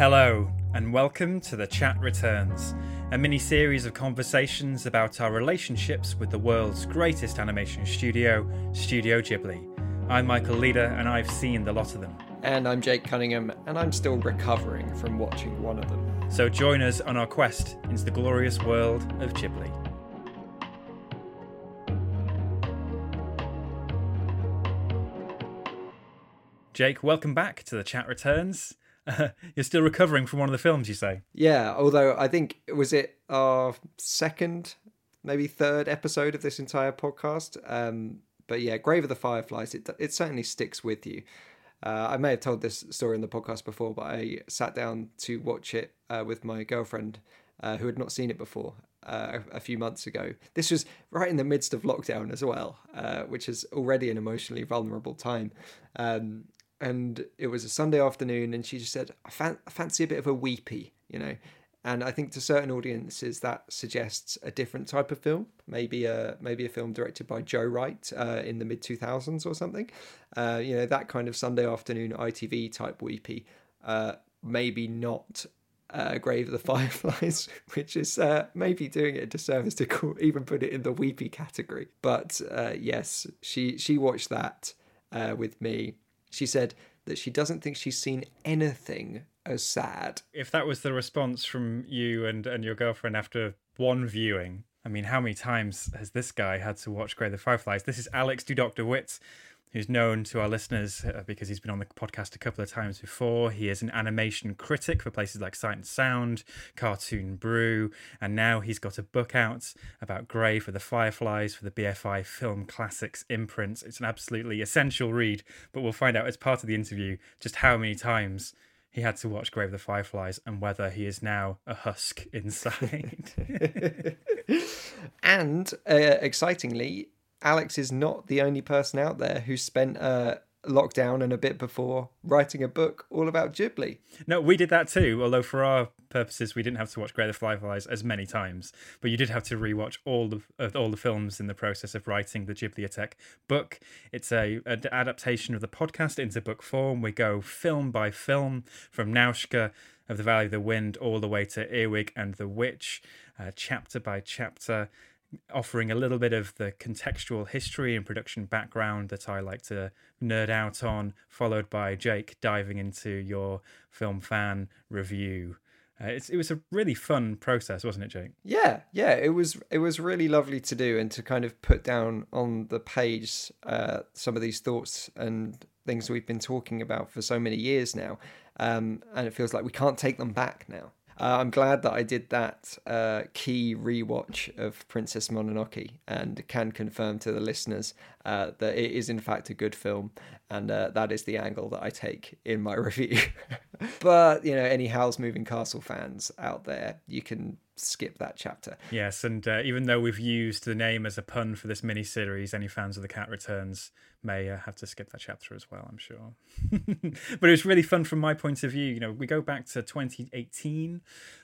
Hello, and welcome to The Chat Returns, a mini series of conversations about our relationships with the world's greatest animation studio, Studio Ghibli. I'm Michael Leader, and I've seen the lot of them. And I'm Jake Cunningham, and I'm still recovering from watching one of them. So join us on our quest into the glorious world of Ghibli. Jake, welcome back to The Chat Returns. you're still recovering from one of the films, you say? Yeah, although I think was it our second, maybe third episode of this entire podcast. Um, but yeah, Grave of the Fireflies. It it certainly sticks with you. Uh, I may have told this story in the podcast before, but I sat down to watch it uh, with my girlfriend, uh, who had not seen it before, uh, a, a few months ago. This was right in the midst of lockdown as well, uh, which is already an emotionally vulnerable time. Um, and it was a Sunday afternoon, and she just said, I, fan- I fancy a bit of a weepy, you know. And I think to certain audiences that suggests a different type of film, maybe a maybe a film directed by Joe Wright uh, in the mid two thousands or something. Uh, you know that kind of Sunday afternoon ITV type weepy. Uh, maybe not uh, Grave of the Fireflies, which is uh, maybe doing it a disservice to call, even put it in the weepy category. But uh, yes, she she watched that uh, with me. She said that she doesn't think she's seen anything as sad. If that was the response from you and, and your girlfriend after one viewing, I mean, how many times has this guy had to watch Grave the Fireflies? This is Alex Dudok de Wit Who's known to our listeners uh, because he's been on the podcast a couple of times before. He is an animation critic for places like Sight and Sound, Cartoon Brew, and now he's got a book out about Grave for the Fireflies for the BFI Film Classics imprint. It's an absolutely essential read, but we'll find out as part of the interview just how many times he had to watch Grave of the Fireflies and whether he is now a husk inside. and uh, excitingly, Alex is not the only person out there who spent uh, lockdown and a bit before writing a book all about Ghibli. no, we did that too, although for our purposes we didn't have to watch of the Fireflies as many times, but you did have to rewatch all the uh, all the films in the process of writing the Ghibliotheque book. It's a adaptation of the podcast into book form. We go film by film from Nausicaä of the Valley of the Wind all the way to Earwig and the Witch, uh, chapter by chapter offering a little bit of the contextual history and production background that I like to nerd out on, followed by Jake diving into your film fan review. Uh, it was a really fun process, wasn't it, Jake? Yeah, yeah, it was it was really lovely to do and to kind of put down on the page uh, some of these thoughts and things we've been talking about for so many years now, um, and it feels like we can't take them back now. Uh, I'm glad that I did that uh, key rewatch of Princess Mononoke and can confirm to the listeners uh, that it is in fact a good film, and uh, that is the angle that I take in my review. but you know, any Howl's Moving Castle fans out there, you can skip that chapter. Yes, and uh, even though we've used the name as a pun for this mini series, any fans of The Cat Returns may uh, have to skip that chapter as well, I'm sure. but it was really fun from my point of view. You know, we go back to 2018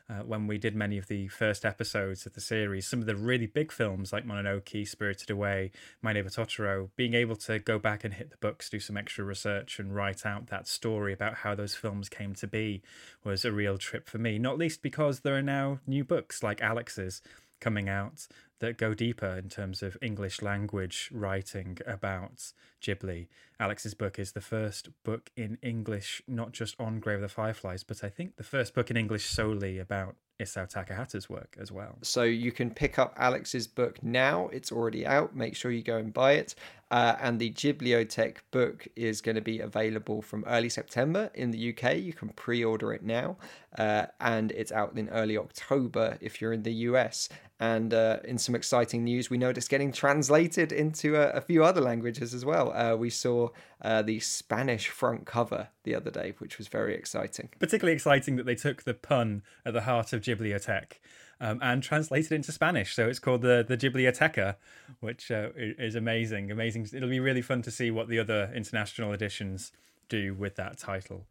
uh, when we did many of the first episodes of the series, some of the really big films like Mononoke, Spirited Away, My Neighbor Totoro, being able to go back and hit the books, do some extra research, and write out that story about how those films came to be was a real trip for me. Not least because there are now new books like Alex's coming out that go deeper in terms of English language writing about Ghibli. Alex's book is the first book in English, not just on Grave of the Fireflies, but I think the first book in English solely about Isao Takahata's work as well. So you can pick up Alex's book now. It's already out. Make sure you go and buy it. Uh, and the Ghibliotheque book is going to be available from early September in the UK. You can pre order it now. Uh, and it's out in early October if you're in the US. And uh, in some exciting news, we it's getting translated into a, a few other languages as well. Uh, we saw uh, the Spanish front cover the other day, which was very exciting. Particularly exciting that they took the pun at the heart of Ghibliotheque um, and translated into Spanish. So it's called the the Ghiblioteca, which uh, is amazing. Amazing. It'll be really fun to see what the other international editions do with that title.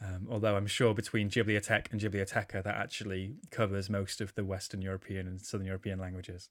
Um, although I'm sure between Ghibliotheque and Ghiblioteca, that actually covers most of the Western European and Southern European languages.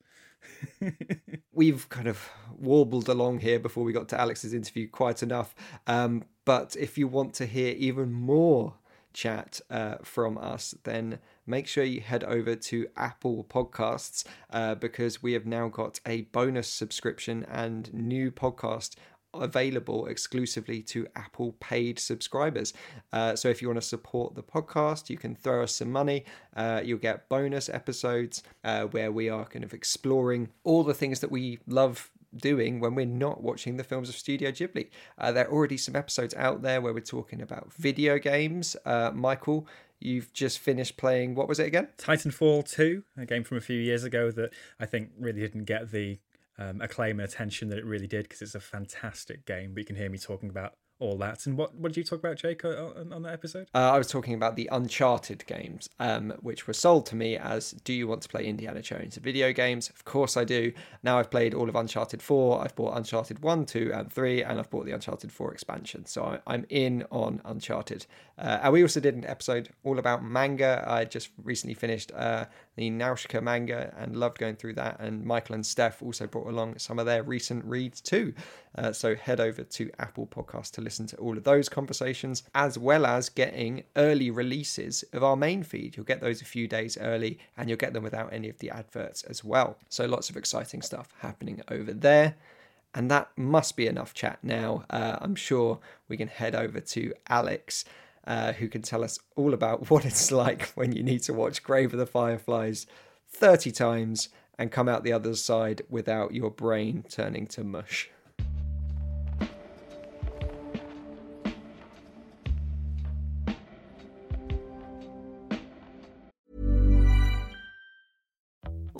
We've kind of warbled along here before we got to Alex's interview quite enough. Um, but if you want to hear even more chat uh, from us, then make sure you head over to Apple Podcasts uh, because we have now got a bonus subscription and new podcast available exclusively to Apple paid subscribers. Uh, so if you want to support the podcast, you can throw us some money. Uh, you'll get bonus episodes uh, where we are kind of exploring all the things that we love doing when we're not watching the films of Studio Ghibli. Uh, there are already some episodes out there where we're talking about video games. Uh, Michael, you've just finished playing, what was it again? Titanfall 2, a game from a few years ago that I think really didn't get the um, acclaim and attention that it really did because it's a fantastic game. But you can hear me talking about all that. And what, what did you talk about, Jake, on, on that episode? Uh, I was talking about the Uncharted games, um, which were sold to me as Do you want to play Indiana Jones video games? Of course I do. Now I've played all of Uncharted 4, I've bought Uncharted 1, 2, and 3, and I've bought the Uncharted 4 expansion. So I, am in on Uncharted. Uh, and we also did an episode all about manga. I just recently finished uh, the Nausicaa manga and loved going through that. And Michael and Steph also brought along some of their recent reads too. Uh, so head over to Apple Podcast to listen to all of those conversations, as well as getting early releases of our main feed. You'll get those a few days early and you'll get them without any of the adverts as well. So lots of exciting stuff happening over there. And that must be enough chat now. Uh, I'm sure we can head over to Alex uh, who can tell us all about what it's like when you need to watch Grave of the Fireflies 30 times and come out the other side without your brain turning to mush.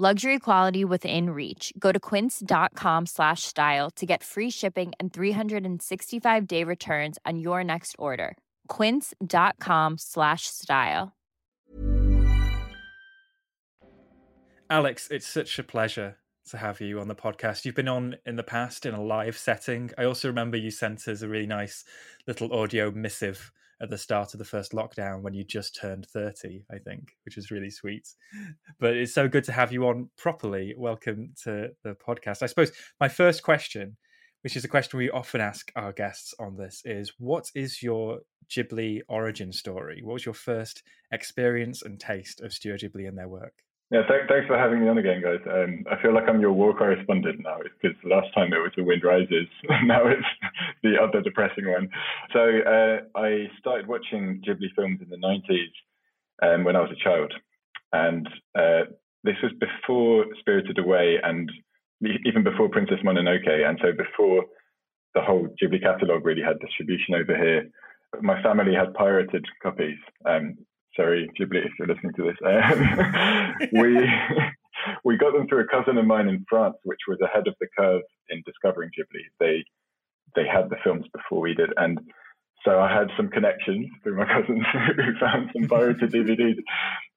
Luxury quality within reach. Go to quince.com slash style to get free shipping and 365-day returns on your next order. quince.com slash style. Alex, it's such a pleasure to have you on the podcast. You've been on in the past in a live setting. I also remember you sent us a really nice little audio missive at the start of the first lockdown when you just turned 30, I think, which is really sweet. But it's so good to have you on properly. Welcome to the podcast. I suppose my first question, which is a question we often ask our guests on this, is what is your Ghibli origin story? What was your first experience and taste of Studio Ghibli and their work? Yeah, th- thanks for having me on again, guys. Um, I feel like I'm your war correspondent now because last time it was The Wind Rises, now it's the other depressing one. So uh, I started watching Ghibli films in the 90s um, when I was a child. And uh, this was before Spirited Away and even before Princess Mononoke. And so before the whole Ghibli catalogue really had distribution over here. My family had pirated copies. Um, sorry, Ghibli, if you're listening to this. Um, we we got them through a cousin of mine in France, which was ahead of the curve in discovering Ghibli. They they had the films before we did, and so I had some connections through my cousins who found some pirated DVDs.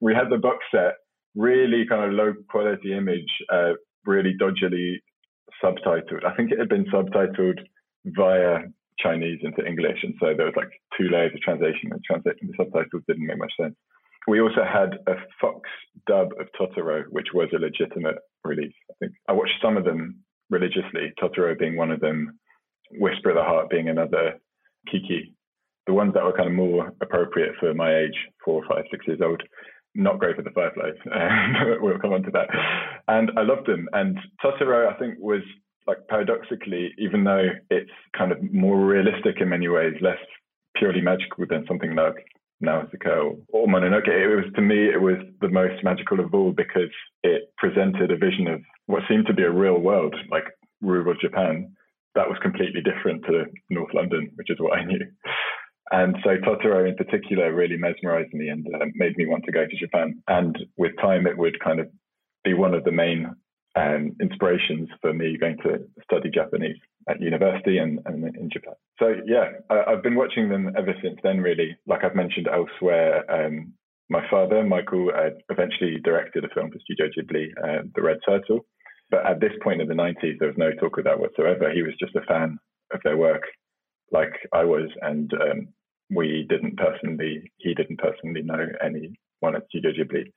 We had the box set, really kind of low quality image, uh, really dodgily subtitled. I think it had been subtitled via Chinese into English, and so there was like two layers of translation, and translating the subtitles didn't make much sense. We also had a Fox dub of Totoro, which was a legitimate release. I think I watched some of them religiously, Totoro being one of them, Whisper of the Heart being another, Kiki. The ones that were kind of more appropriate for my age, four, five, six years old, not great for the Fireflies. We'll come on to that. And I loved them. And Totoro, I think, was like paradoxically, even though it's kind of more realistic in many ways, less purely magical than something like Nausicaa or Mononoke, it was to me it was the most magical of all because it presented a vision of what seemed to be a real world, like rural Japan, that was completely different to North London, which is what I knew. And so Totoro in particular really mesmerized me and uh, made me want to go to Japan. And with time, it would kind of be one of the main um, inspirations for me going to study Japanese at university and, and in Japan. So yeah, I, have been watching them ever since then. Really, like I've mentioned elsewhere, um, my father Michael uh, eventually directed a film for Studio Ghibli, uh, The Red Turtle. But at this point in the 90s, there was no talk of that whatsoever. He was just a fan of their work, like I was, and um, we didn't personally, he didn't personally know anyone at Studio Ghibli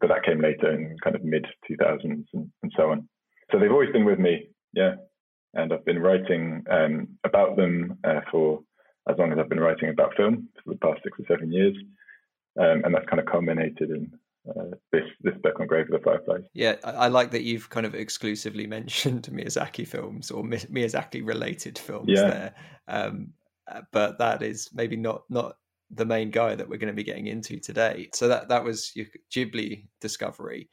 but that came later in kind of mid 2000s and, and, so on. So they've always been with me, yeah. And I've been writing um, about them uh, for as long as I've been writing about film for the past six or seven years, um, and that's kind of culminated in uh, this this book on Grave of the Fireflies. Yeah, I, like that you've kind of exclusively mentioned Miyazaki films or Miyazaki related films yeah. there. Um, uh, but that is maybe not not the main guy that we're going to be getting into today. So that that was your Ghibli discovery.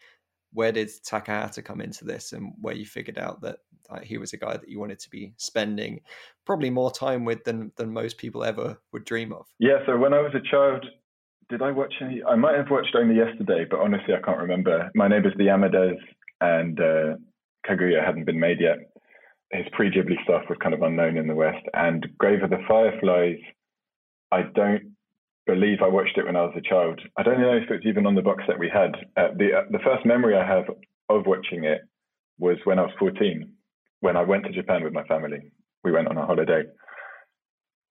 Where did Takahata come into this, and where you figured out that he was a guy that you wanted to be spending probably more time with than than most people ever would dream of? Yeah. So when I was a child, did I watch any? I might have watched only yesterday, but honestly, I can't remember. My neighbors, the Yamadas, and uh, Kaguya hadn't been made yet. His pre Ghibli stuff was kind of unknown in the West, and Grave of the Fireflies. I don't believe I watched it when I was a child. I don't know if it's even on the box set we had. Uh, the uh, the first memory I have of watching it was when I was 14, when I went to Japan with my family. We went on a holiday,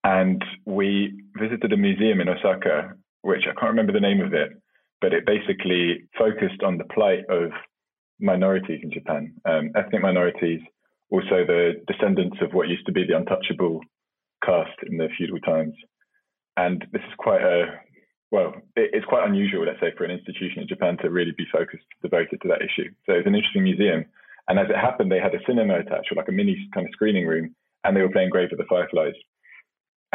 and we visited a museum in Osaka, which I can't remember the name of it, but it basically focused on the plight of minorities in Japan, um, ethnic minorities, also the descendants of what used to be the untouchable caste in the feudal times and this is quite a well, it's quite unusual, let's say, for an institution in Japan to really be focused, devoted to that issue. So it's an interesting museum. And as it happened, they had a cinema attached, or like a mini kind of screening room, and they were playing Grave of the Fireflies.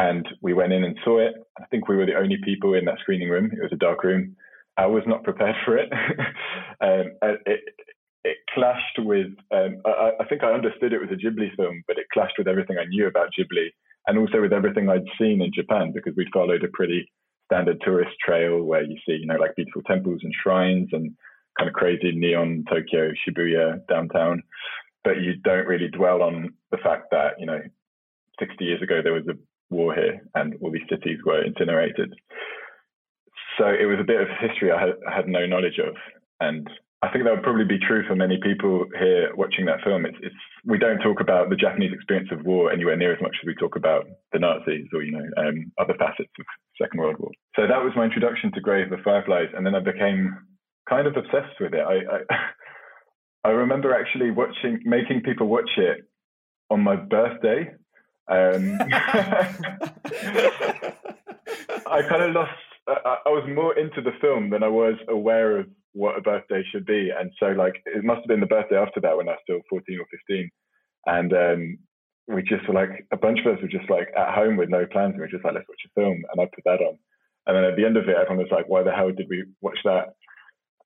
And we went in and saw it. I think we were the only people in that screening room. It was a dark room. I was not prepared for it. um, it, it clashed with, um, I, I, think I understood it was a Ghibli film, but it clashed with everything I knew about Ghibli and also with everything I'd seen in Japan because we'd followed a pretty standard tourist trail where you see, you know, like beautiful temples and shrines and kind of crazy neon Tokyo, Shibuya downtown. But you don't really dwell on the fact that, you know, 60 years ago there was a war here and all these cities were incinerated. So it was a bit of history I had, I had no knowledge of. And I think that would probably be true for many people here watching that film. It's, it's, we don't talk about the Japanese experience of war anywhere near as much as we talk about the Nazis or you know um, other facets of Second World War. So that was my introduction to Grave of the Fireflies, and then I became kind of obsessed with it. I, I, I remember actually watching, making people watch it on my birthday. Um, I kind of lost. I, I was more into the film than I was aware of what a birthday should be, and so like it must have been the birthday after that when I was still fourteen or fifteen, and um, we just were like a bunch of us were just like at home with no plans, and we were just like let's watch a film, and I put that on, and then at the end of it, everyone was like, why the hell did we watch that?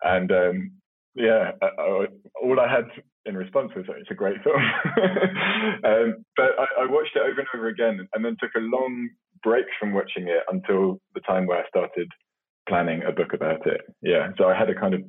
And um, yeah, I, I, all I had in response was it's a great film. um, but I, I, watched it over and over again, and then took a long break from watching it until the time where I started planning a book about it. Yeah, so I had a kind of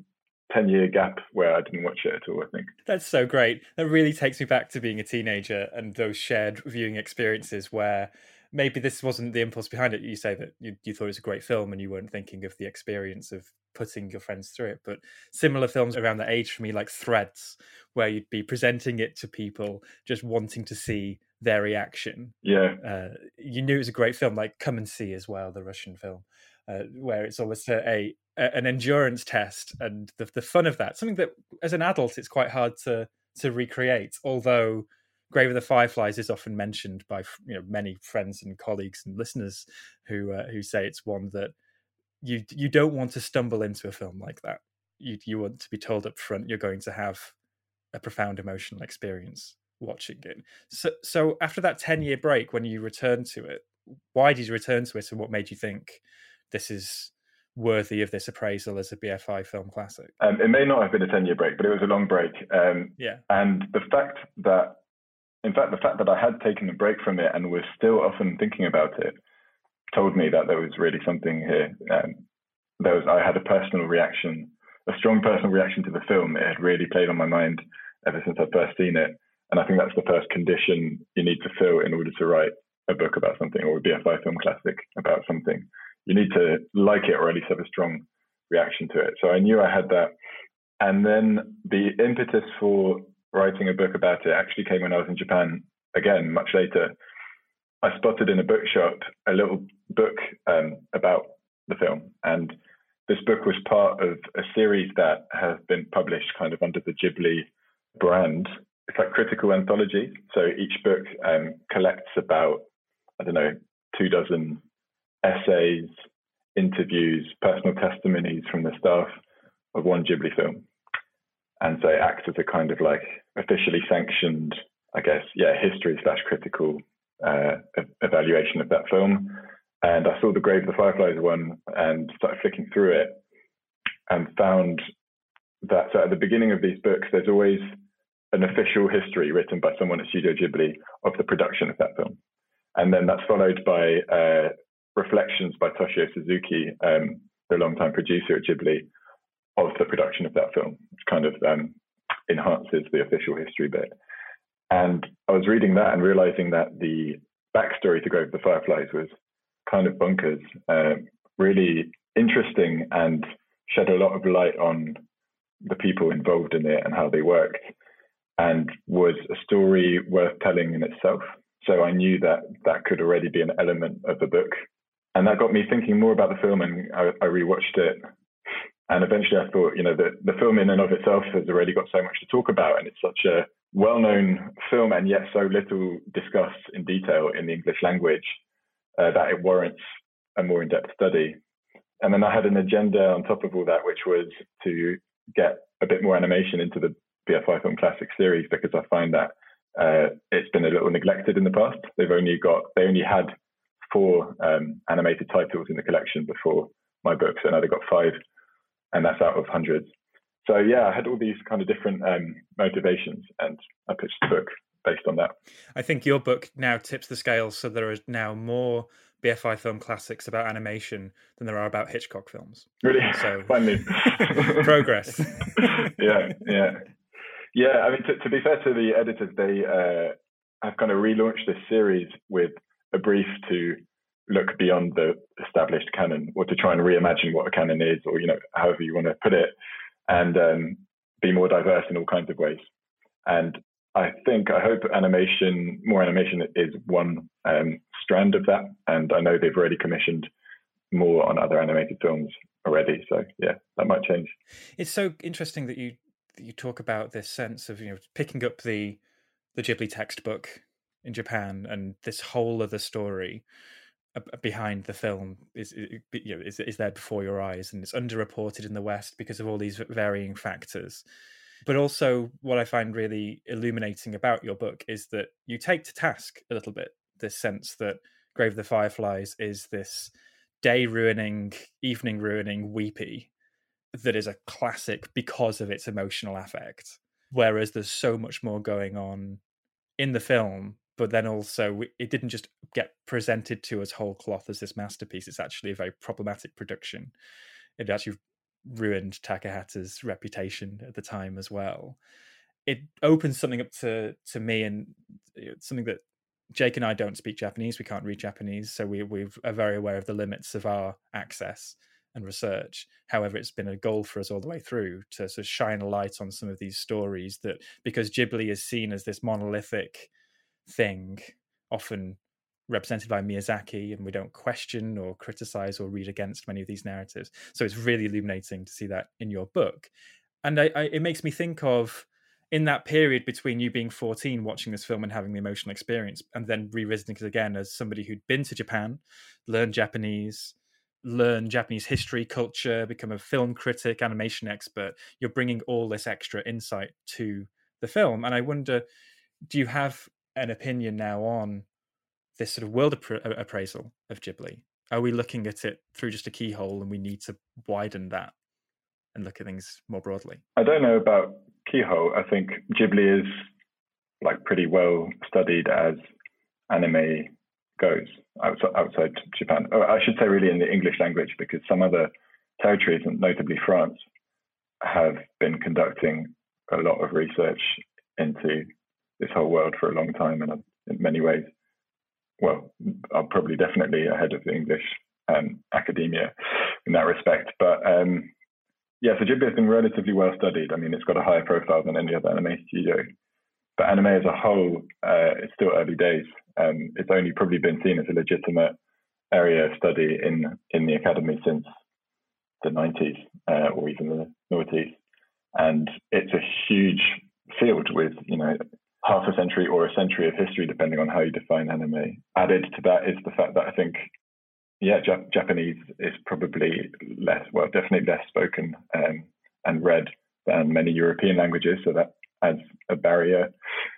10 year gap where I didn't watch it at all, I think. That's so great. That really takes me back to being a teenager and those shared viewing experiences where maybe this wasn't the impulse behind it. You say that you, you thought it was a great film and you weren't thinking of the experience of putting your friends through it. But similar films around that age for me, like Threads, where you'd be presenting it to people just wanting to see their reaction. Yeah. Uh, you knew it was a great film, like Come and See as well, the Russian film, uh, where it's almost a, a, an endurance test and the, the fun of that. Something that as an adult, it's quite hard to to recreate, although Grave of the Fireflies is often mentioned by you know many friends and colleagues and listeners who uh, who say it's one that you you don't want to stumble into a film like that. You you want to be told up front you're going to have a profound emotional experience watching it. So so after that ten year break, when you returned to it, why did you return to it, and what made you think this is worthy of this appraisal as a BFI film classic? Um, it may not have been a 10 year break, but it was a long break. Um, yeah. And the fact that in fact, the fact that I had taken a break from it and was still often thinking about it told me that there was really something here. Um, there was, I had a personal reaction, a strong personal reaction to the film. It had really played on my mind ever since I'd first seen it. And I think that's the first condition you need to fill in order to write a book about something or a BFI film classic about something. You need to like it or at least have a strong reaction to it. So I knew I had that. And then the impetus for writing a book about it actually came when I was in Japan again, much later. I spotted in a bookshop a little book um, about the film. And this book was part of a series that has been published kind of under the Ghibli brand. It's like critical anthology. So each book um, collects about, I don't know, two dozen essays, interviews, personal testimonies from the staff of one Ghibli film and so it acts as a kind of like officially sanctioned, I guess, yeah, history slash critical uh, evaluation of that film. And I saw the Grave of the Fireflies one and started flicking through it and found that so at the beginning of these books, there's always an official history written by someone at Studio Ghibli of the production of that film. And then that's followed by uh, reflections by Toshio Suzuki, um, the longtime producer at Ghibli, of the production of that film, which kind of um, enhances the official history bit. And I was reading that and realizing that the backstory to Grave of the Fireflies was kind of bonkers, uh, really interesting, and shed a lot of light on the people involved in it and how they worked, and was a story worth telling in itself. So I knew that that could already be an element of the book. And that got me thinking more about the film, and I, I rewatched it and eventually I thought, you know, the, the film in and of itself has already got so much to talk about, and it's such a well known film and yet so little discussed in detail in the English language uh, that it warrants a more in depth study. And then I had an agenda on top of all that, which was to get a bit more animation into the BFI Film Classic series because I find that uh, it's been a little neglected in the past. They've only got, they only had four um, animated titles in the collection before my book, so now they've got five and that's out of hundreds. So yeah, I had all these kind of different um, motivations, and I pitched the book based on that. I think your book now tips the scale, so there are now more BFI film classics about animation than there are about Hitchcock films. Really? So finally, progress. yeah, yeah, yeah. I mean, to, to, be fair to the editors, they uh, have kind of relaunched this series with a brief to look beyond the established canon or to try and reimagine what a canon is or you know however you want to put it and um, be more diverse in all kinds of ways and i think i hope animation more animation is one um, strand of that and i know they've already commissioned more on other animated films already. So yeah, that might change. It's so interesting that you you talk about this sense of you know picking up the the Ghibli textbook in Japan and this whole other story uh, behind the film is you know, is is there before your eyes and it's underreported in the West because of all these varying factors. But also, what I find really illuminating about your book is that you take to task a little bit this sense that Grave of the Fireflies is this day ruining, evening ruining, weepy that is a classic because of its emotional affect. Whereas there's so much more going on in the film but then also it didn't just get presented to us whole cloth as this masterpiece. It's actually a very problematic production. It actually ruined Takahata's reputation at the time as well. It opens something up to to me and something that Jake and I don't speak Japanese. We can't read Japanese, so we we are very aware of the limits of our access and research. However, it's been a goal for us all the way through to sort of shine a light on some of these stories that because Ghibli is seen as this monolithic thing, often represented by Miyazaki, and we don't question or criticize or read against many of these narratives. So it's really illuminating to see that in your book. And I, I, it makes me think of in that period between you being 14 watching this film and having the emotional experience and then revisiting it again as somebody who'd been to japan learned japanese learn japanese history culture become a film critic animation expert you're bringing all this extra insight to the film and i wonder do you have an opinion now on this sort of world appra- appraisal of Ghibli? Are we looking at it through just a keyhole and we need to widen that and look at things more broadly? I don't know about keyhole. I think Ghibli is like pretty well studied as anime goes outside, Japan. Or I should say, really, in the English language, because some other territories, notably France, have been conducting a lot of research into this whole world for a long time, and in many ways, well, I'm probably definitely ahead of the English um, academia in that respect. But um, yeah, so Ghibli has been relatively well studied. I mean, it's got a higher profile than any other anime studio. But anime as a whole, uh, it's still early days. Um, it's only probably been seen as a legitimate area of study in in the academy since the 90s uh, or even the noughties. And it's a huge field with you know half a century or a century of history, depending on how you define anime. Added to that is the fact that I think, yeah, Jap- Japanese is probably less, well, definitely less spoken um, and read than many European languages. So that adds a barrier.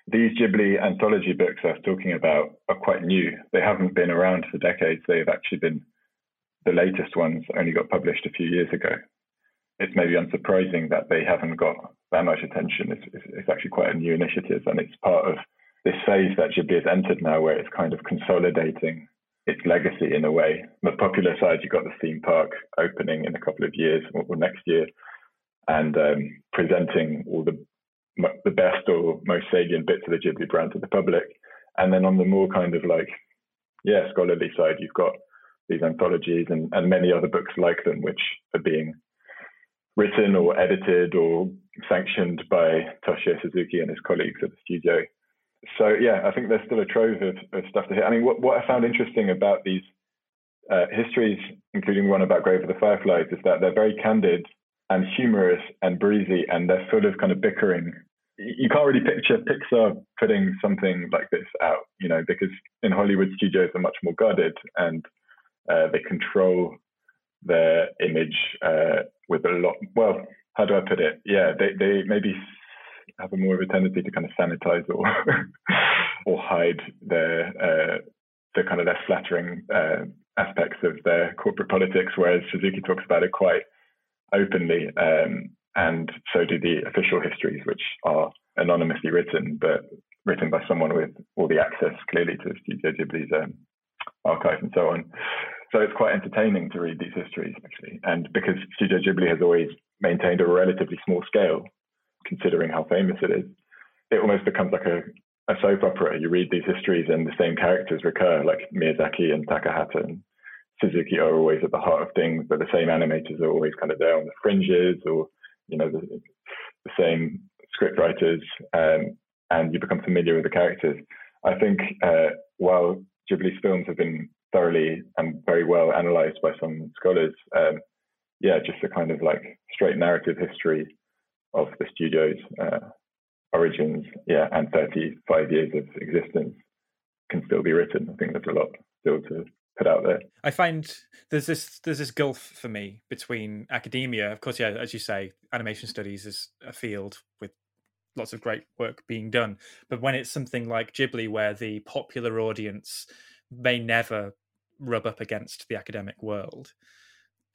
These Ghibli anthology books I was talking about are quite new. They haven't been around for decades. They've actually been the latest ones only got published a few years ago it's maybe unsurprising that they haven't got that much attention. It's, it's, it's, actually quite a new initiative, and it's part of this phase that Ghibli has entered now, where it's kind of consolidating its legacy in a way. On the popular side, you've got the theme park opening in a couple of years or, or next year, and um, presenting all the the best or most salient bits of the Ghibli brand to the public. And then on the more kind of like, yeah, scholarly side, you've got these anthologies and, and many other books like them, which are being written or edited or sanctioned by Toshio Suzuki and his colleagues at the studio. So yeah, I think there's still a trove of, of stuff to hit. I mean, what, what I found interesting about these uh, histories, including one about Grave of the Fireflies, is that they're very candid and humorous and breezy, and they're full of kind of bickering. You can't really picture Pixar putting something like this out, you know, because in Hollywood studios are much more guarded and uh, they control their image uh, with a lot. Well, how do I put it? Yeah, they they maybe have a more of a tendency to kind of sanitize or or hide their uh, the kind of less flattering uh, aspects of their corporate politics, whereas Suzuki talks about it quite openly, um, and so do the official histories, which are anonymously written, but written by someone with all the access clearly to Studio Ghibli's um, archive and so on. So it's quite entertaining to read these histories, actually. And because Studio Ghibli has always maintained a relatively small scale, considering how famous it is, it almost becomes like a, a soap opera. You read these histories and the same characters recur, like Miyazaki and Takahata and Suzuki are always at the heart of things, but the same animators are always kind of there on the fringes or, you know, the, the same script writers, um, and you become familiar with the characters. I think uh, while Ghibli's films have been thoroughly and very well analysed by some scholars. Um, yeah, just a kind of like straight narrative history of the studio's uh, origins, yeah, and 35 years of existence can still be written. I think there's a lot still to put out there. I find there's this there's this gulf for me between academia. Of course, yeah, as you say, animation studies is a field with lots of great work being done. But when it's something like Ghibli, where the popular audience may never rub up against the academic world,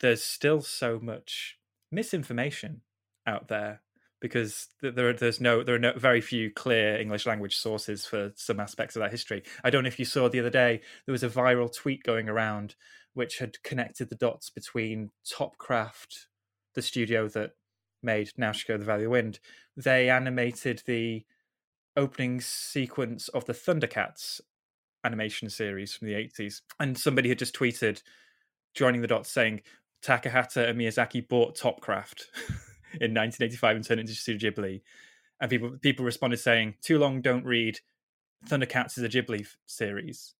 there's still so much misinformation out there because there are, there's no there are no very few clear English language sources for some aspects of that history. I don't know if you saw the other day there was a viral tweet going around which had connected the dots between Topcraft, the studio that made Nausicaa the Valley of Wind. They animated the opening sequence of the Thundercats animation series from the 80s and somebody had just tweeted joining the dots saying Takahata and Miyazaki bought Topcraft in 1985 and turned it into Studio Ghibli. And people people responded saying, "Too long, don't read. Thundercats is a Ghibli series."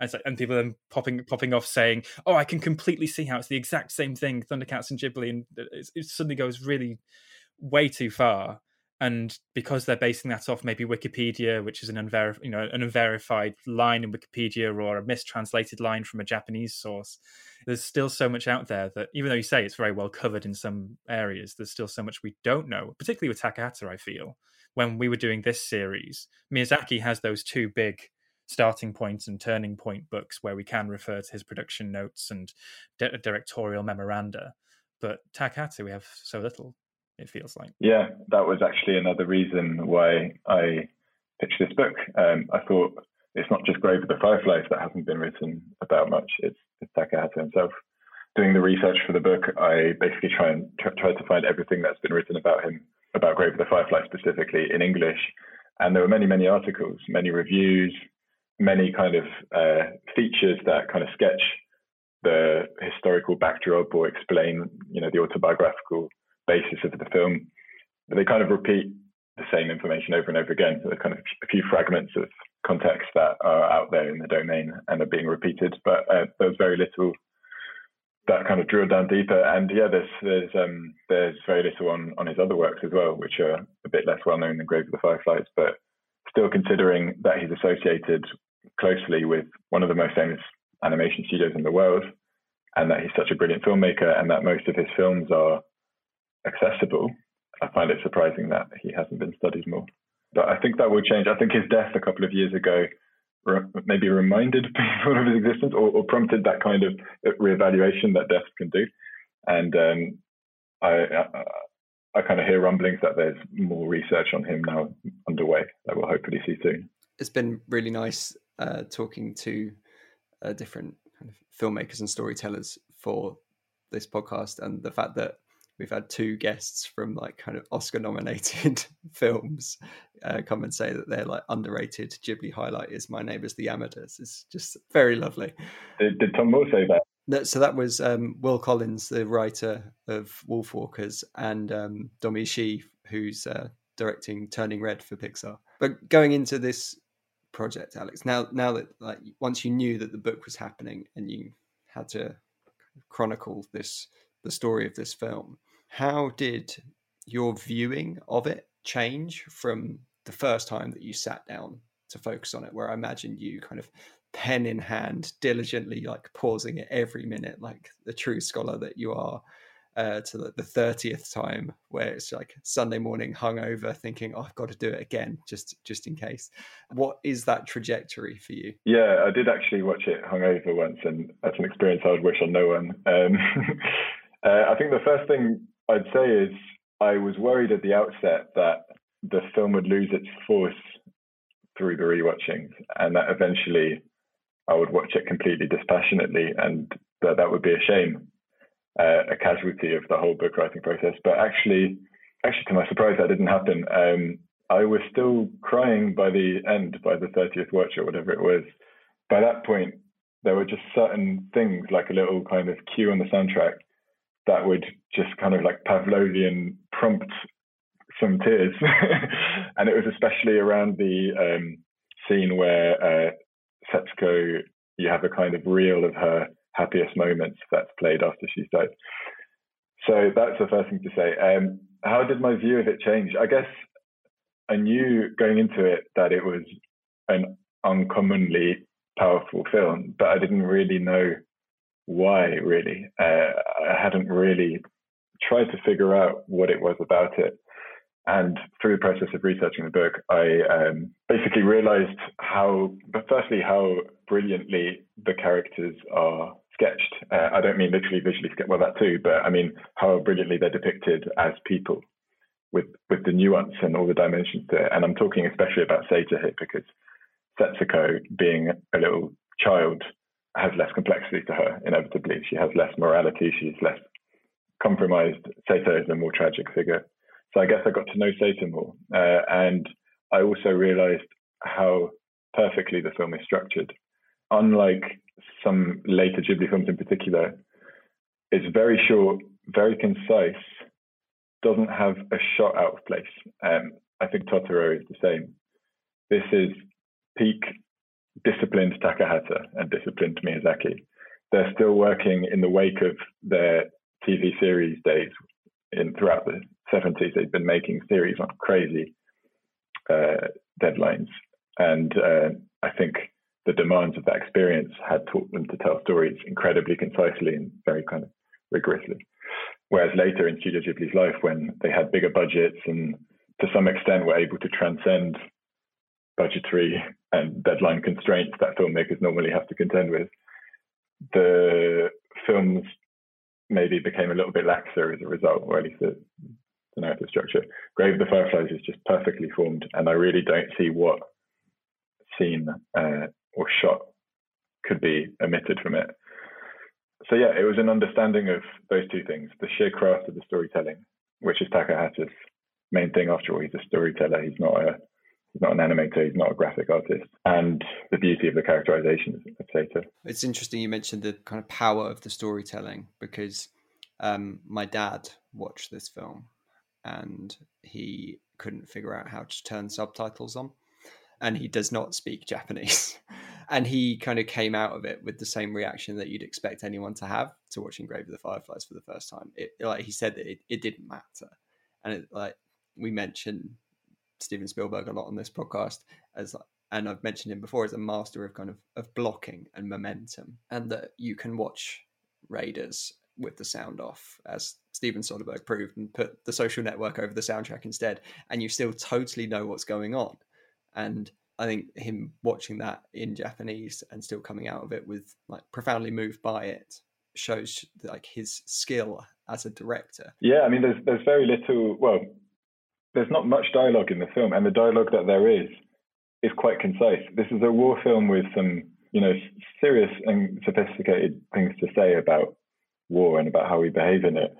And, and people then popping popping off saying, "Oh, I can completely see how it's the exact same thing, Thundercats and Ghibli," and uh, it, it suddenly goes really way too far and because they're basing that off maybe Wikipedia, which is an unverified, you know, an unverified line in Wikipedia or a mistranslated line from a Japanese source, there's still so much out there that even though you say it's very well covered in some areas, there's still so much we don't know. Particularly with Takahata, I feel when we were doing this series, Miyazaki has those two big starting points and turning point books where we can refer to his production notes and di- directorial memoranda. But Takahata, we have so little it feels like. Yeah, that was actually another reason why I pitched this book. Um, I thought it's not just Grave of the Fireflies that hasn't been written about much, it's, it's Takahata himself. Doing the research for the book, I basically try and try, try to find everything that's been written about him, about Grave of the Fireflies specifically in English. And there were many, many articles, many reviews, many kind of uh, features that kind of sketch the historical backdrop or explain, you know, the autobiographical basis of the film. But they kind of repeat the same information over and over again. So kind of a few fragments of context that are out there in the domain and are being repeated, but uh, there's very little that kind of drilled down deeper. And yeah, there's there's um, there's very little on on his other works as well, which are a bit less well known than Grave of the Fireflies, but still considering that he's associated closely with one of the most famous animation studios in the world, and that he's such a brilliant filmmaker, and that most of his films are accessible, I find it surprising that he hasn't been studied more. But I think that will change. I think his death a couple of years ago re- maybe reminded people of his existence or, or, prompted that kind of reevaluation that death can do. And um, I, I, I kind of hear rumblings that there's more research on him now underway that we'll hopefully see soon. It's been really nice uh, talking to uh, different kind of filmmakers and storytellers for this podcast, and the fact that we've had two guests from like kind of Oscar nominated films uh, come and say that they're like underrated Ghibli highlight is My Neighbors the Yamadas. It's just very lovely. Did, did Tomm Moore say that? No, so that was um, Will Collins, the writer of Wolfwalkers, and um, Domee Shi, who's uh, directing Turning Red for Pixar. But going into this project, Alex, now now that like once you knew that the book was happening and you had to chronicle this the story of this film, how did your viewing of it change from the first time that you sat down to focus on it where i imagine you kind of pen in hand diligently like pausing it every minute like the true scholar that you are uh, to the, the 30th time where it's like sunday morning hungover thinking oh i've got to do it again just just in case. What is that trajectory for you? Yeah i did actually watch it hungover once and that's an experience i would wish on no one. Um, uh, i think the first thing I'd say is I was worried at the outset that the film would lose its force through the rewatchings, and that eventually I would watch it completely dispassionately, and that that would be a shame, uh, a casualty of the whole book writing process. But actually, actually, to my surprise, that didn't happen. Um, I was still crying by the end, by the 30th watch or whatever it was. By that point, there were just certain things, like a little kind of cue on the soundtrack, that would just kind of like Pavlovian prompt some tears. and it was especially around the um, scene where uh, Setsuko you have a kind of reel of her happiest moments that's played after she's died. So that's the first thing to say. Um, how did my view of it change? I guess I knew going into it that it was an uncommonly powerful film, but I didn't really know why, really. Uh, I hadn't really tried to figure out what it was about it. And through the process of researching the book, I um, basically realized how, but firstly, how brilliantly the characters are sketched. Uh, I don't mean literally visually sketched, well, that too, but I mean how brilliantly they're depicted as people with, with the nuance and all the dimensions it. And I'm talking especially about Seita here because Setsuko, being a little child, has less complexity to her, inevitably. She has less morality, she's less compromised. Seita is a more tragic figure. So I guess I got to know Seita more. Uh, and I also realized how perfectly the film is structured. Unlike some later Ghibli films in particular, it's very short, very concise, doesn't have a shot out of place. Um, I think Totoro is the same. This is peak disciplined Takahata and disciplined Miyazaki. They're still working in the wake of their TV series days in throughout the 70s. They've been making series on crazy uh, deadlines. And uh, I think the demands of that experience had taught them to tell stories incredibly concisely and very kind of rigorously. Whereas later in Studio Ghibli's life, when they had bigger budgets and to some extent were able to transcend budgetary and deadline constraints that filmmakers normally have to contend with, the films maybe became a little bit laxer as a result, or at least the, the narrative structure. Grave of the Fireflies is just perfectly formed, and I really don't see what scene uh, or shot could be omitted from it. So yeah, it was an understanding of those two things: the sheer craft of the storytelling, which is Takahata's main thing. After all, he's a storyteller. He's not a he's not an animator. He's not a graphic artist, and the beauty of the characterization of Seita. It's interesting you mentioned the kind of power of the storytelling because um, my dad watched this film and he couldn't figure out how to turn subtitles on and he does not speak Japanese. and he kind of came out of it with the same reaction that you'd expect anyone to have to watching Grave of the Fireflies for the first time. It like he said that it, it didn't matter, and it, like we mentioned Steven Spielberg a lot on this podcast as and I've mentioned him before as a master of kind of of blocking and momentum, and that you can watch Raiders with the sound off, as Steven Soderbergh proved, and put the social network over the soundtrack instead, and you still totally know what's going on. And I think him watching that in Japanese and still coming out of it with like profoundly moved by it shows like his skill as a director. Yeah, I mean, there's there's very little. Well, there's not much dialogue in the film, and the dialogue that there is is quite concise. This is a war film with some, you know, serious and sophisticated things to say about war and about how we behave in it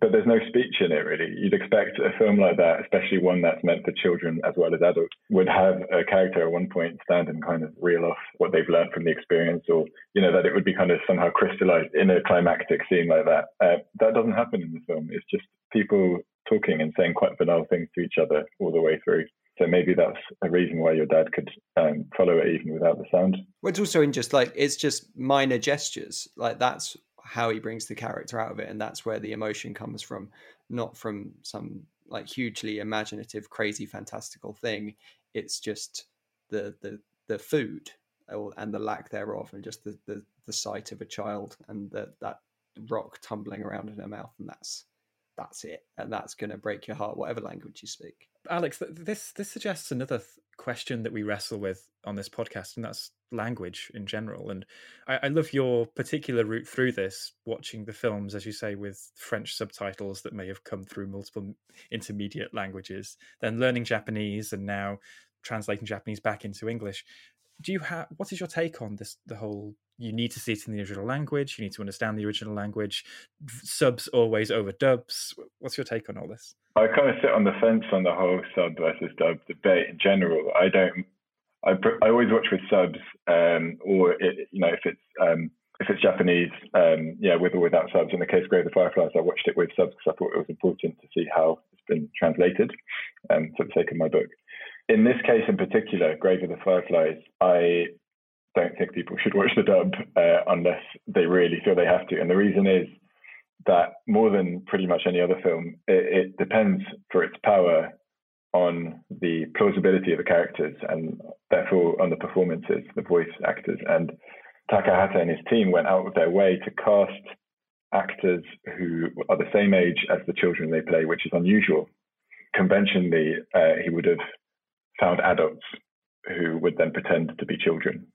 but there's no speech in it really. You'd expect a film like that, especially one that's meant for children as well as adults, would have a character at one point stand and kind of reel off what they've learned from the experience, or you know that it would be kind of somehow crystallized in a climactic scene like that. Uh, that doesn't happen in the film. It's just people talking and saying quite banal things to each other all the way through. So maybe that's a reason why your dad could um, follow it even without the sound. Well, it's also in just like it's just minor gestures. Like that's how he brings the character out of it and that's where the emotion comes from not from some like hugely imaginative crazy fantastical thing it's just the the the food and the lack thereof and just the the, the sight of a child and the, that rock tumbling around in her mouth and that's that's it and that's going to break your heart whatever language you speak alex this this suggests another th- question that we wrestle with on this podcast and that's language in general. And I, I, love your particular route through this, watching the films, as you say, with French subtitles that may have come through multiple intermediate languages, then learning Japanese and now translating Japanese back into English. Do you have what is your take on this? The whole you need to see it in the original language. You need to understand the original language. Subs always over dubs. What's your take on all this? I kind of sit on the fence on the whole sub versus dub debate in general. I don't I, I always watch with subs, um, or it, you know if it's um, if it's Japanese, um, yeah, with or without subs. In the case of Grave of the Fireflies, I watched it with subs because I thought it was important to see how it's been translated um, for the sake of my book. In this case in particular, Grave of the Fireflies, I don't think people should watch the dub uh, unless they really feel they have to. And the reason is that more than pretty much any other film, it, it depends for its power on the plausibility of the characters and therefore on the performances, the voice actors. And Takahata and his team went out of their way to cast actors who are the same age as the children they play, which is unusual. Conventionally, uh, he would have found adults who would then pretend to be children,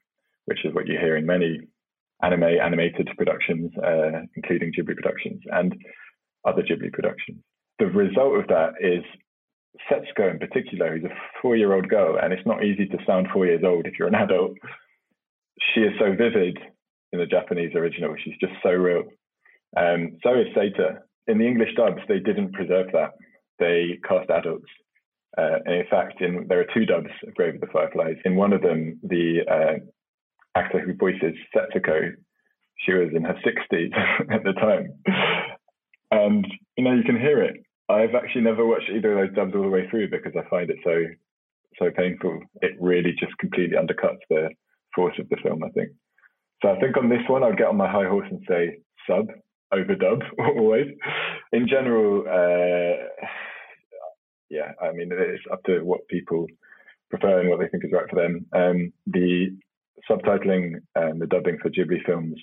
which is what you hear in many anime animated productions, uh, including Ghibli productions and other Ghibli productions. The result of that is Setsuko in particular, who's a four-year-old girl, and it's not easy to sound four years old if you're an adult. She is so vivid in the Japanese original. She's just so real. Um, so is Seita. In the English dubs, they didn't preserve that. They cast adults. Uh, and in fact, in, there are two dubs of Grave of the Fireflies. In one of them, the uh, actor who voices Setsuko, she was in her 60s at the time. And, you know, you can hear it. I've actually never watched either of those dubs all the way through because I find it so so painful. It really just completely undercuts the force of the film, I think. So I think on this one, I'll get on my high horse and say sub over dub always. In general, uh, yeah, I mean, it's up to what people prefer and what they think is right for them. Um, the subtitling and the dubbing for Ghibli films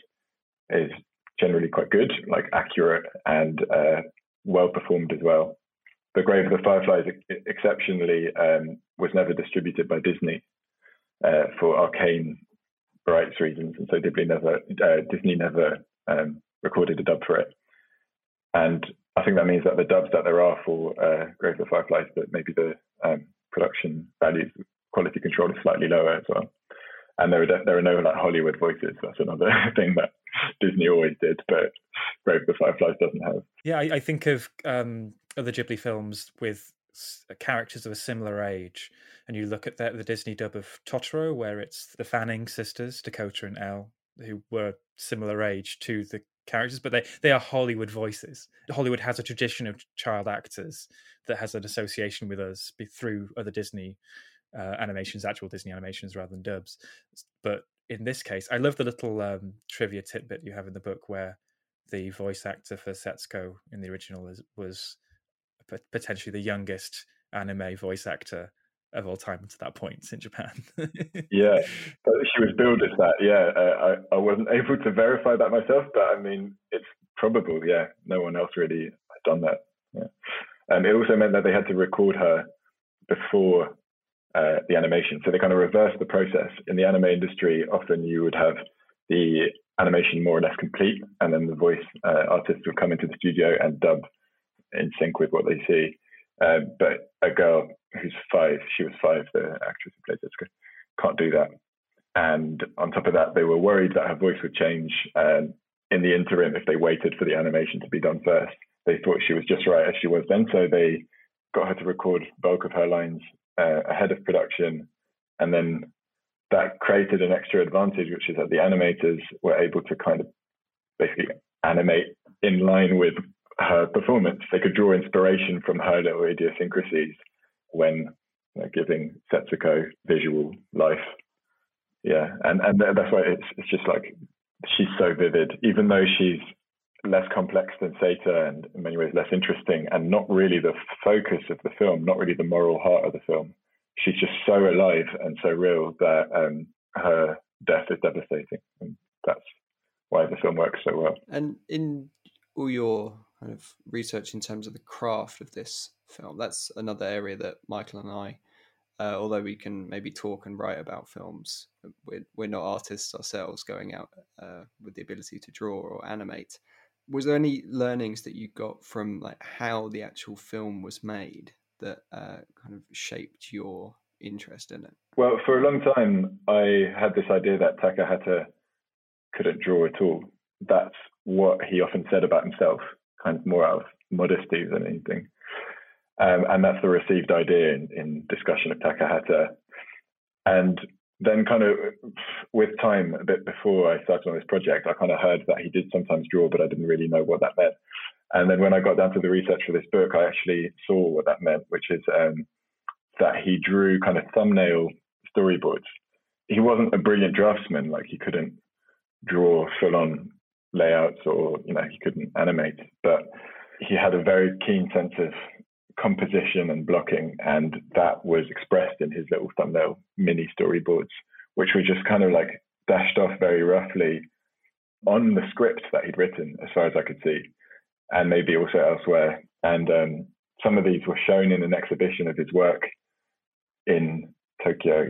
is generally quite good, like accurate and uh, well performed as well. The Grave of the Fireflies, exceptionally, um, was never distributed by Disney uh, for arcane rights reasons, and so Disney never uh, Disney never um, recorded a dub for it. And I think that means that the dubs that there are for uh, Grave of the Fireflies, that maybe the um, production values, quality control is slightly lower as well. And there are there are no like Hollywood voices. That's another thing that Disney always did, but Grave of the Fireflies doesn't have. Yeah, I, I think of um, other Ghibli films with characters of a similar age, and you look at the, the Disney dub of Totoro, where it's the Fanning sisters, Dakota and Elle, who were similar age to the characters, but they they are Hollywood voices. Hollywood has a tradition of child actors that has an association with us through other Disney uh, animations, actual Disney animations rather than dubs. But in this case, I love the little um, trivia tidbit you have in the book where the voice actor for Setsuko in the original is, was potentially the youngest anime voice actor of all time to that point in Japan. yeah, she was billed as that. Yeah, uh, I, I wasn't able to verify that myself, but I mean, it's probable. Yeah, no one else really had done that. Yeah. And it also meant that they had to record her before uh, the animation. So they kind of reverse the process. In the anime industry, often you would have the animation more or less complete, and then the voice uh, artist would come into the studio and dub in sync with what they see. Uh, but a girl who's five, she was five, the actress who played Jessica, can't do that. And on top of that, they were worried that her voice would change in the interim if they waited for the animation to be done first. They thought she was just right as she was then, so they got her to record bulk of her lines uh, ahead of production, and then that created an extra advantage, which is that the animators were able to kind of basically animate in line with her performance. They could draw inspiration from her little idiosyncrasies when you know, giving Setsuko visual life. Yeah, and and that's why it's it's just like she's so vivid, even though she's less complex than Seita and in many ways less interesting and not really the focus of the film, not really the moral heart of the film. She's just so alive and so real that um, her death is devastating. And that's why the film works so well. And in all your kind of research in terms of the craft of this film, that's another area that Michael and I, uh, although we can maybe talk and write about films, we're, we're not artists ourselves going out uh, with the ability to draw or animate was there any learnings that you got from like how the actual film was made that uh, kind of shaped your interest in it? Well, for a long time, I had this idea that Takahata couldn't draw at all. That's what he often said about himself, kind of more out of modesty than anything. Um, and that's the received idea in, in discussion of Takahata. And then kind of with time a bit before I started on this project, I kind of heard that he did sometimes draw, but I didn't really know what that meant. And then when I got down to the research for this book, I actually saw what that meant, which is um, that he drew kind of thumbnail storyboards. he wasn't a brilliant draftsman. Like he couldn't draw full on layouts or you know he couldn't animate, but he had a very keen sense of composition and blocking, and that was expressed in his little thumbnail mini storyboards, which were just kind of like dashed off very roughly on the script that he'd written, as far as I could see, and maybe also elsewhere. And um, some of these were shown in an exhibition of his work in Tokyo.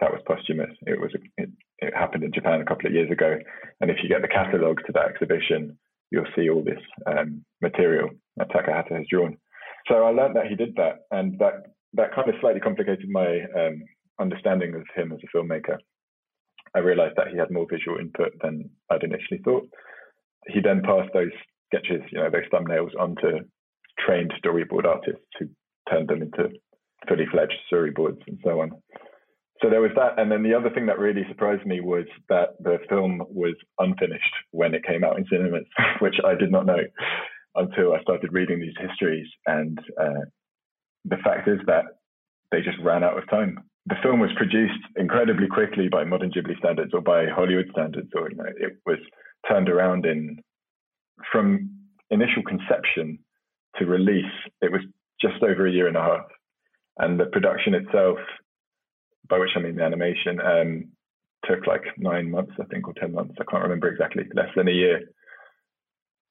That was posthumous. It was it, it happened in Japan a couple of years ago. And if you get the catalogue to that exhibition, you'll see all this um, material that Takahata has drawn. So I learned that he did that, and that that kind of slightly complicated my um, understanding of him as a filmmaker. I realized that he had more visual input than I'd initially thought. He then passed those sketches, you know, those thumbnails onto trained storyboard artists who turned them into fully fledged storyboards and so on. So there was that. And then the other thing that really surprised me was that the film was unfinished when it came out in cinemas, which I did not know until I started reading these histories. And uh, the fact is that they just ran out of time. The film was produced incredibly quickly by modern Ghibli standards or by Hollywood standards, or you know, it was turned around in from initial conception to release. It was just over a year and a half, and the production itself, by which I mean the animation, um, took like nine months, I think, or ten months. I can't remember exactly. Less than a year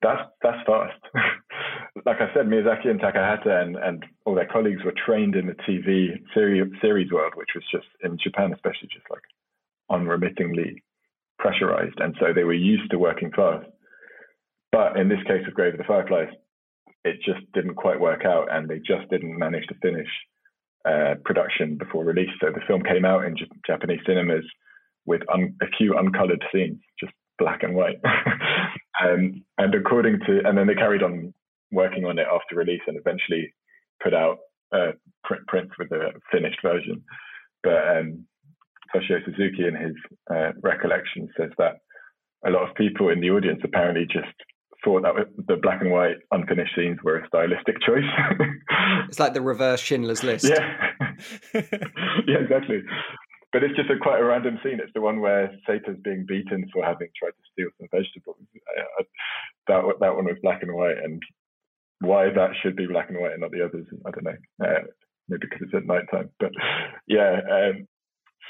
that's that's fast. like I said, Miyazaki and Takahata and, and all their colleagues were trained in the TV series, world, which was just in Japan, especially just like unremittingly pressurized, and so they were used to working fast. But in this case of Grave of the Fireflies, it just didn't quite work out, and they just didn't manage to finish uh, production before release. So the film came out in J- Japanese cinemas with un- a few uncolored scenes, just black and white. um, and according to, and then they carried on working on it after release and eventually put out uh, print prints with a finished version. But um, Toshio Suzuki, in his uh, recollection, says that a lot of people in the audience apparently just thought that the black and white unfinished scenes were a stylistic choice. it's like the reverse Schindler's List. Yeah, yeah, exactly. But it's just a quite a random scene. It's the one where Seita's being beaten for having tried to steal some vegetables. That that one was black and white, and why that should be black and white and not the others, I don't know. Uh, maybe because it's at night time. But yeah, um,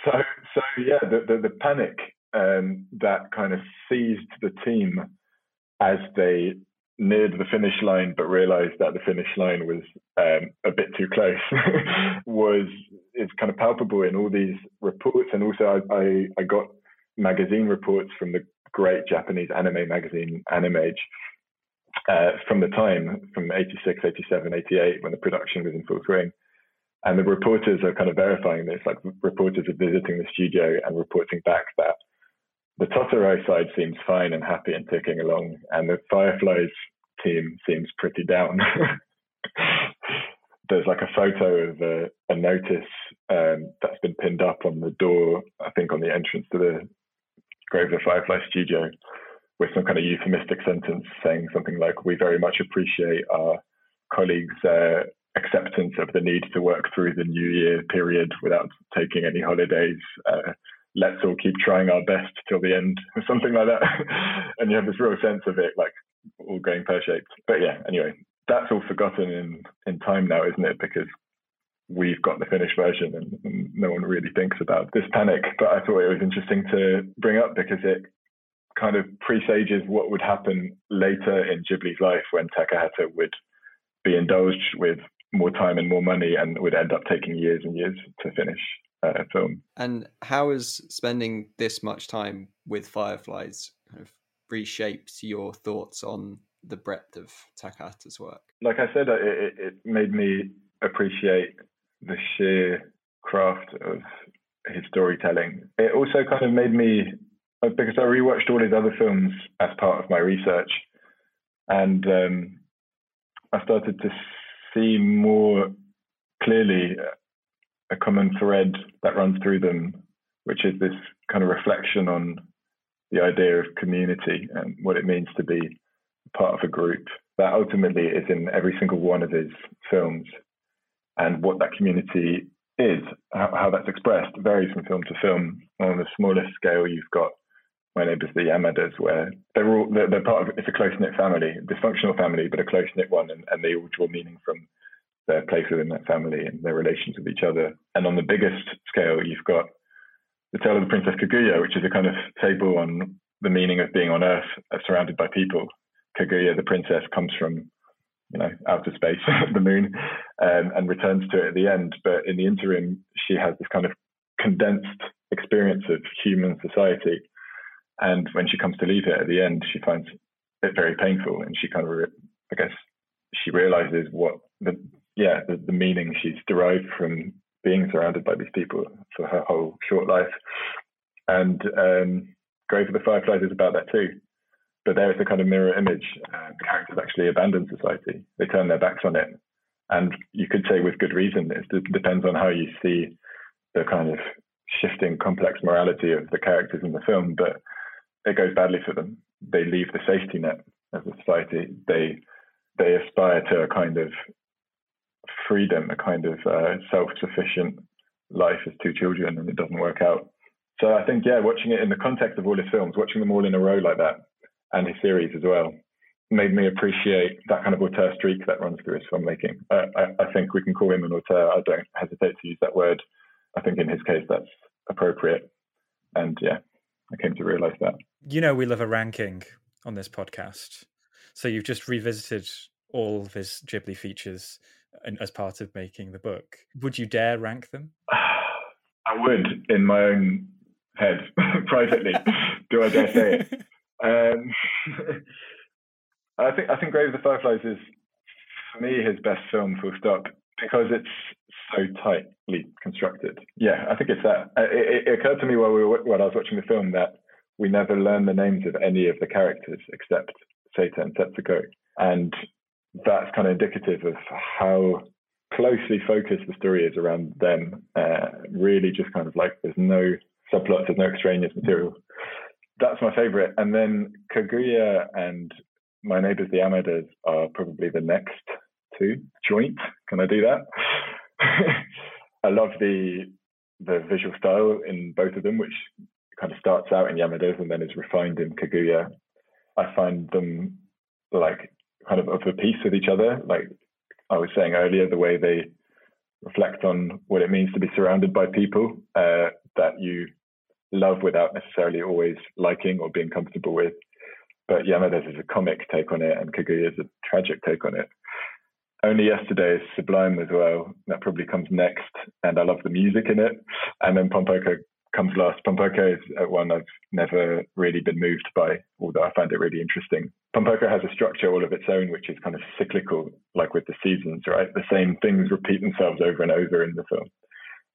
so so yeah, the the, the panic um, that kind of seized the team as they neared the finish line but realized that the finish line was um, a bit too close was is kind of palpable in all these reports. And also I, I, I got magazine reports from the great Japanese anime magazine Animage uh, from the time from 86 87 88 when the production was in full swing. And the reporters are kind of verifying this like reporters are visiting the studio and reporting back that the Totoro side seems fine and happy and ticking along, and the Fireflies team seems pretty down. There's like a photo of a, a notice um, that's been pinned up on the door, I think on the entrance to the Grave of the Firefly studio, with some kind of euphemistic sentence saying something like, We very much appreciate our colleagues' uh, acceptance of the need to work through the New Year period without taking any holidays. Uh, let's all keep trying our best till the end, or something like that. and you have this real sense of it, like all going pear shaped. But yeah, anyway, that's all forgotten in in time now, isn't it? Because we've got the finished version and, and, no one really thinks about this panic. But I thought it was interesting to bring up because it kind of presages what would happen later in Ghibli's life when Takahata would be indulged with more time and more money and would end up taking years and years to finish uh, a film. And how is spending this much time with Fireflies kind of reshaped your thoughts on the breadth of Takahata's work? Like I said, it, it made me appreciate the sheer craft of his storytelling. It also kind of made me, because I rewatched all his other films as part of my research, and um, I started to see more clearly a common thread that runs through them, which is this kind of reflection on the idea of community and what it means to be part of a group. That ultimately is in every single one of his films, and what that community is, how, how that's expressed, varies from film to film. On the smallest scale, you've got my neighbours, the Yamadas, where they're all they're, they're part of it's a close knit family, dysfunctional family, but a close knit one, and, and they all draw meaning from their place within that family and their relations with each other. And on the biggest scale, you've got the tale of the Princess Kaguya, which is a kind of fable on the meaning of being on Earth, uh, surrounded by people. Kaguya, the princess, comes from you know outer space, the moon, um, and returns to it at the end. But in the interim, she has this kind of condensed experience of human society and when she comes to leave it at the end, she finds it very painful, and she kind of, I guess, she realizes what the yeah the, the meaning she's derived from being surrounded by these people for her whole short life. And um, Grave of the Fireflies is about that too. But there it's a kind of mirror image. Uh, the characters actually abandon society. They turn their backs on it. And you could say with good reason. It depends on how you see the kind of shifting complex morality of the characters in the film. But it goes badly for them. They leave the safety net of the society. They they aspire to a kind of freedom, a kind of uh, self-sufficient life as two children, and it doesn't work out. So I think, yeah, watching it in the context of all his films, watching them all in a row like that, and his series as well, made me appreciate that kind of auteur streak that runs through his filmmaking. Uh, I, I think we can call him an auteur. I don't hesitate to use that word. I think in his case that's appropriate. And yeah, I came to realize that. You know, we love a ranking on this podcast. So you've just revisited all of his Ghibli features as part of making the book. Would you dare rank them? I would in my own head, privately. Do I dare say it? Um, I think I think Grave of the Fireflies is for me his best film, full stop, because it's so tightly constructed. Yeah, I think it's that. It, it occurred to me while we were, while I was watching the film that we never learn the names of any of the characters except Seita and Setsuko, and that's kind of indicative of how closely focused the story is around them. Uh, really, just kind of like there's no subplots, there's no extraneous material. That's my favorite. And then Kaguya and my neighbors, the Yamadas, are probably the next two joint. Can I do that? I love the the visual style in both of them, which kind of starts out in Yamada's and then is refined in Kaguya. I find them like kind of of a piece with each other. Like I was saying earlier, the way they reflect on what it means to be surrounded by people uh, that you love without necessarily always liking or being comfortable with. But Yamada's is a comic take on it, and Kaguya is a tragic take on it. Only Yesterday is sublime as well. That probably comes next, and I love the music in it. And then Pompoko comes last. Pompoko is uh, one I've never really been moved by, although I find it really interesting. Pompoko has a structure all of its own, which is kind of cyclical, like with the seasons, right? The same things repeat themselves over and over in the film.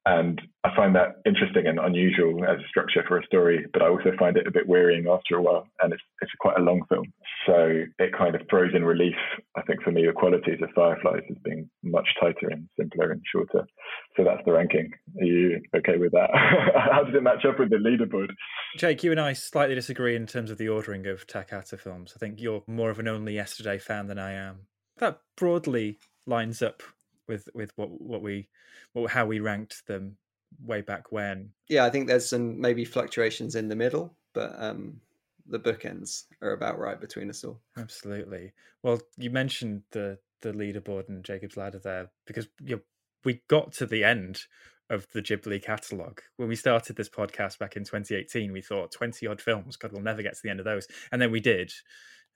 And I find that interesting and unusual as a structure for a story, but I also find it a bit wearying after a while. And it's, it's quite a long film. So it kind of throws in relief, I think, for me, the qualities of Fireflies as being much tighter and simpler and shorter. So that's the ranking. Are you okay with that? How does it match up with the leaderboard? Jake, you and I slightly disagree in terms of the ordering of Takahata films. I think you're more of an Only Yesterday fan than I am. That broadly lines up with with what what we what how we ranked them way back when. Yeah, I think there's some maybe fluctuations in the middle, but um the bookends are about right between us all. Absolutely. Well, you mentioned the the leaderboard and Jacob's Ladder there because you know, we got to the end of the Ghibli catalogue. When we started this podcast back in 2018, we thought 20 odd films. God, we'll never get to the end of those. And then we did.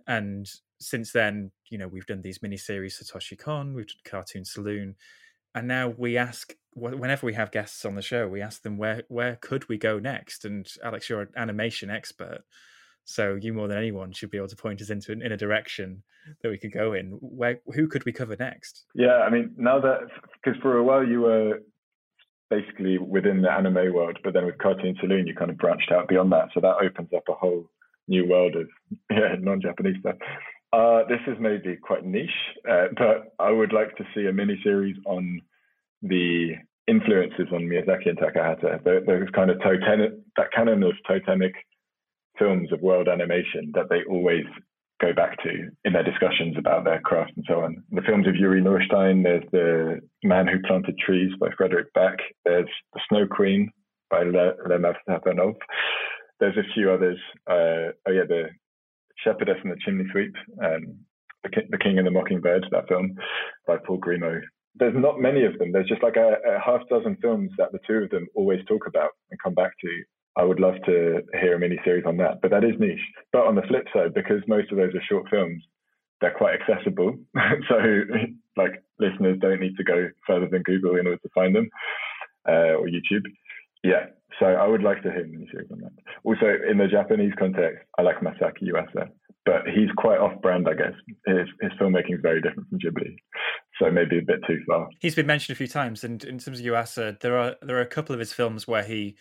And since then, you know, we've done these mini series Satoshi Kon, we've done Cartoon Saloon, and now we ask whenever we have guests on the show, we ask them where where could we go next. And Alex, you're an animation expert, so you more than anyone should be able to point us into in a direction that we could go in. Where who could we cover next? Yeah, I mean, now that because for a while you were basically within the anime world, but then with Cartoon Saloon you kind of branched out beyond that, so that opens up a whole new world of yeah non-Japanese stuff. Uh, this is maybe quite niche, uh, but I would like to see a mini series on the influences on Miyazaki and Takahata. Those kind of totemic, that canon of totemic films of world animation that they always go back to in their discussions about their craft and so on. The films of Yuri Norstein, there's The Man Who Planted Trees by Frederick Back, there's The Snow Queen by Le, Lev Stepanov. There's a few others. Uh, oh yeah, The Shepherdess and the Chimney Sweep, um, the, King, the King and the Mockingbird, that film by Paul Grimault. There's not many of them. There's just like a, a half dozen films that the two of them always talk about and come back to I would love to hear a mini series on that, but that is niche. But on the flip side, because most of those are short films, they're quite accessible. so, like, listeners don't need to go further than Google in order to find them uh, or YouTube. Yeah, so I would like to hear mini on that. Also, in the Japanese context, I like Masaki Yuasa, but he's quite off-brand, I guess. His his filmmaking is very different from Ghibli, so maybe a bit too far. He's been mentioned a few times, and in terms of Yuasa, there are there are a couple of his films where he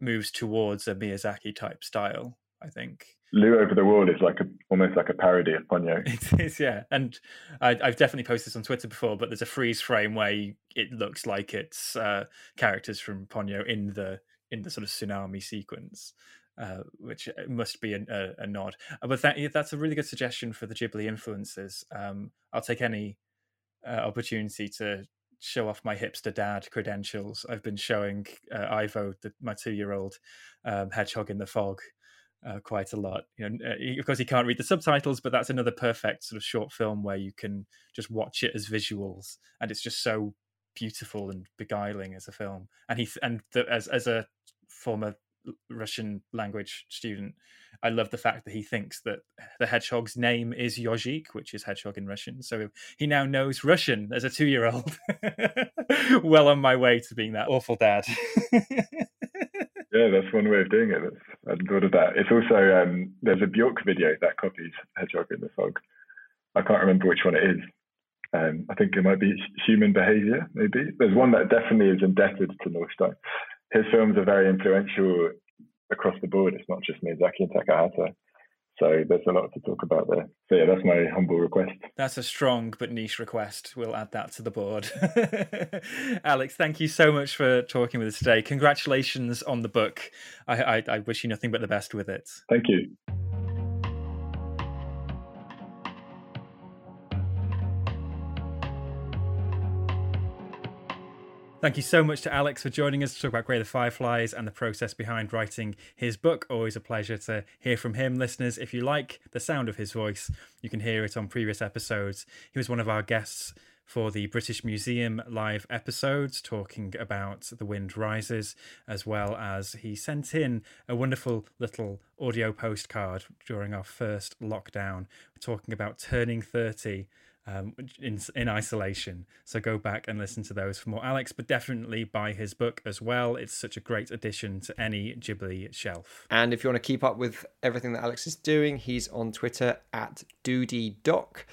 moves towards a Miyazaki type style. I think Lu over the Wall is like a almost like a parody of Ponyo. It is, yeah. And I, have definitely posted this on Twitter before, but there's a freeze frame where you, it looks like it's uh, characters from Ponyo in the in the sort of tsunami sequence. Uh, which uh, must be a, a, a nod, uh, but that that's a really good suggestion for the Ghibli influences. Um, I'll take any uh, opportunity to show off my hipster dad credentials. I've been showing uh, Ivo, the, my two-year-old um, hedgehog in the fog, uh, quite a lot. You know, uh, of course, he can't read the subtitles, but that's another perfect sort of short film where you can just watch it as visuals, and it's just so beautiful and beguiling as a film. And he and the, as as a former Russian language student, I love the fact that he thinks that the hedgehog's name is Yozhik, which is hedgehog in Russian. So he now knows Russian as a two year old. well on my way to being that awful dad. yeah, that's one way of doing it. That's, I hadn't thought of that. It's also, um, there's a Bjork video that copies Hedgehog in the Fog. I can't remember which one it is. Um, I think it might be Human Behavior, maybe. There's one that definitely is indebted to Norstein his films are very influential across the board. It's not just Miyazaki and Takahata. So there's a lot to talk about there. So yeah, that's my humble request. That's a strong but niche request. We'll add that to the board. Alex, thank you so much for talking with us today. Congratulations on the book. I, I, I wish you nothing but the best with it. Thank you. Thank you so much to Alex for joining us to talk about Grave the Fireflies and the process behind writing his book. Always a pleasure to hear from him, listeners. If you like the sound of his voice, you can hear it on previous episodes. He was one of our guests for the British Museum live episodes, talking about The Wind Rises, as well as he sent in a wonderful little audio postcard during our first lockdown, talking about turning 30 um, in in isolation. So go back and listen to those for more Alex, but definitely buy his book as well. It's such a great addition to any Ghibli shelf. And if you want to keep up with everything that Alex is doing, he's on Twitter at DoodieDoc.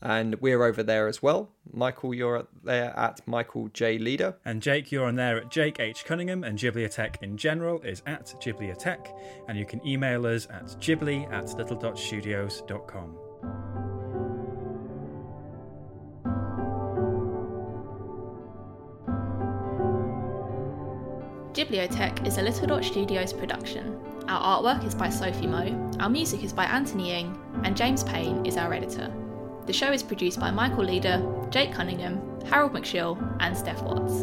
And we're over there as well. Michael, you're there at Michael J. Leader. And Jake, you're on there at Jake H. Cunningham. And Ghibliotheque in general is at Ghibliotheque. And you can email us at ghibli at little.studios.com. Ghibliotheque is a Little Dot Studios production. Our artwork is by Sophie Moe, our music is by Anthony Ing, and James Payne is our editor. The show is produced by Michael Leader, Jake Cunningham, Harold McShill, and Steph Watts.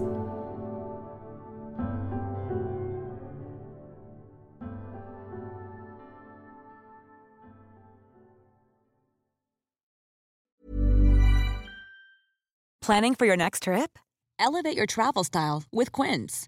Planning for your next trip? Elevate your travel style with Quince.